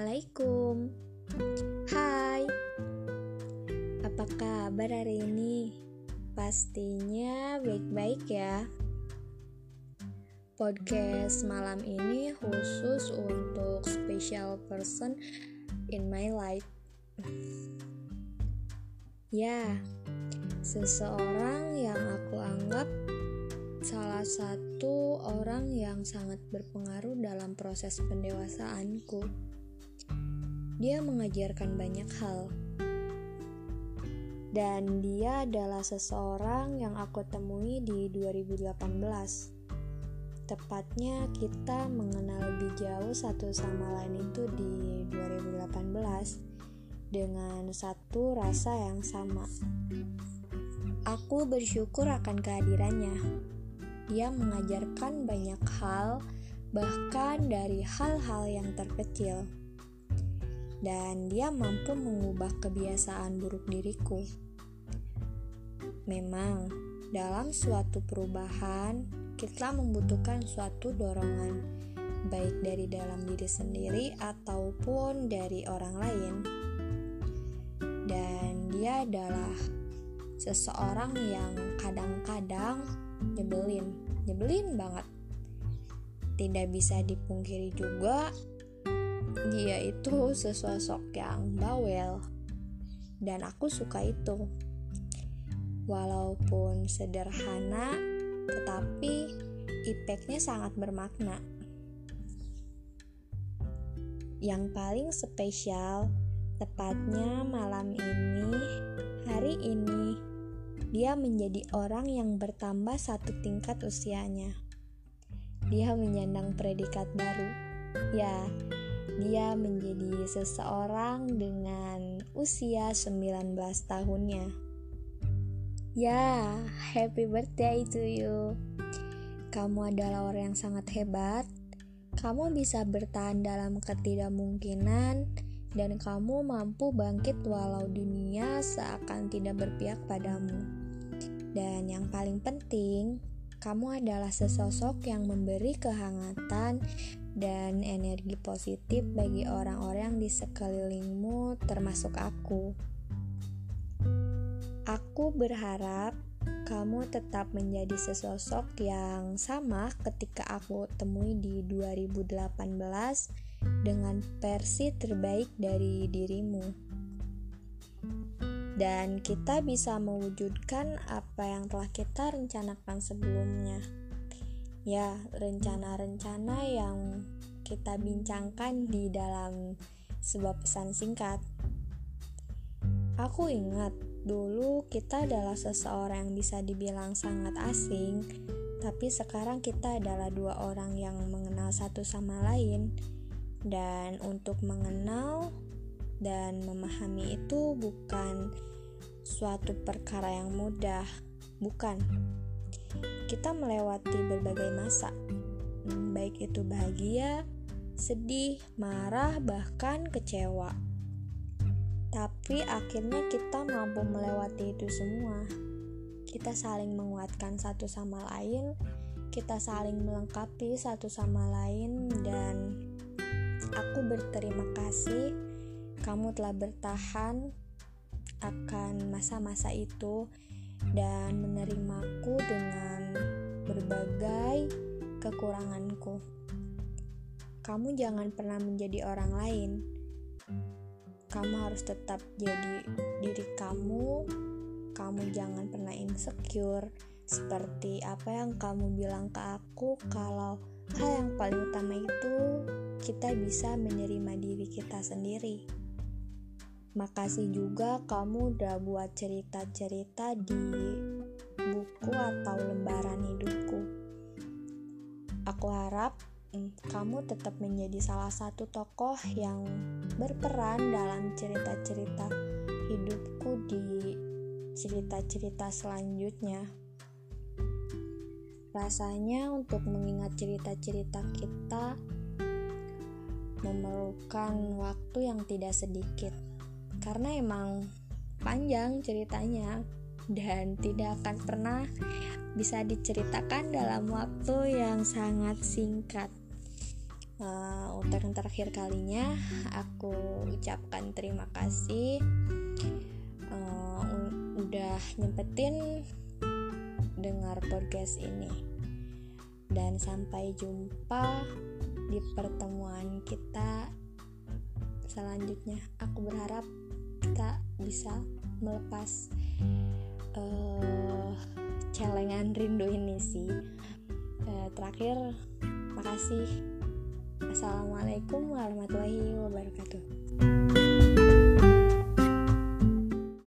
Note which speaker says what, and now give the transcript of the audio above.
Speaker 1: Assalamualaikum Hai Apa kabar hari ini? Pastinya baik-baik ya Podcast malam ini khusus untuk special person in my life Ya, seseorang yang aku anggap salah satu orang yang sangat berpengaruh dalam proses pendewasaanku. Dia mengajarkan banyak hal. Dan dia adalah seseorang yang aku temui di 2018. Tepatnya kita mengenal lebih jauh satu sama lain itu di 2018 dengan satu rasa yang sama. Aku bersyukur akan kehadirannya dia mengajarkan banyak hal, bahkan dari hal-hal yang terkecil. Dan dia mampu mengubah kebiasaan buruk diriku. Memang, dalam suatu perubahan, kita membutuhkan suatu dorongan, baik dari dalam diri sendiri ataupun dari orang lain. Dan dia adalah seseorang yang kadang-kadang nyebelin nyebelin banget tidak bisa dipungkiri juga dia itu sesosok yang bawel dan aku suka itu walaupun sederhana tetapi impactnya sangat bermakna yang paling spesial tepatnya malam ini hari ini dia menjadi orang yang bertambah satu tingkat usianya. Dia menyandang predikat baru. Ya, dia menjadi seseorang dengan usia 19 tahunnya. Ya, happy birthday to you. Kamu adalah orang yang sangat hebat. Kamu bisa bertahan dalam ketidakmungkinan dan kamu mampu bangkit walau dunia seakan tidak berpihak padamu. Dan yang paling penting, kamu adalah sesosok yang memberi kehangatan dan energi positif bagi orang-orang di sekelilingmu, termasuk aku. Aku berharap kamu tetap menjadi sesosok yang sama ketika aku temui di 2018 dengan versi terbaik dari dirimu dan kita bisa mewujudkan apa yang telah kita rencanakan sebelumnya. Ya, rencana-rencana yang kita bincangkan di dalam sebuah pesan singkat. Aku ingat dulu kita adalah seseorang yang bisa dibilang sangat asing, tapi sekarang kita adalah dua orang yang mengenal satu sama lain. Dan untuk mengenal dan memahami itu bukan suatu perkara yang mudah, bukan? Kita melewati berbagai masa, hmm, baik itu bahagia, sedih, marah, bahkan kecewa. Tapi akhirnya kita mampu melewati itu semua. Kita saling menguatkan satu sama lain, kita saling melengkapi satu sama lain, dan aku berterima kasih kamu telah bertahan akan masa-masa itu dan menerimaku dengan berbagai kekuranganku. Kamu jangan pernah menjadi orang lain. Kamu harus tetap jadi diri kamu. Kamu jangan pernah insecure seperti apa yang kamu bilang ke aku kalau hal yang paling utama itu kita bisa menerima diri kita sendiri. Makasih juga kamu udah buat cerita-cerita di buku atau lembaran hidupku. Aku harap hmm, kamu tetap menjadi salah satu tokoh yang berperan dalam cerita-cerita hidupku di cerita-cerita selanjutnya. Rasanya untuk mengingat cerita-cerita kita memerlukan waktu yang tidak sedikit karena emang panjang ceritanya dan tidak akan pernah bisa diceritakan dalam waktu yang sangat singkat. uh, untuk yang terakhir kalinya aku ucapkan terima kasih. Uh, udah nyempetin dengar podcast ini. Dan sampai jumpa di pertemuan kita selanjutnya. Aku berharap kita bisa melepas uh, celengan rindu ini sih uh, terakhir makasih Assalamualaikum warahmatullahi wabarakatuh.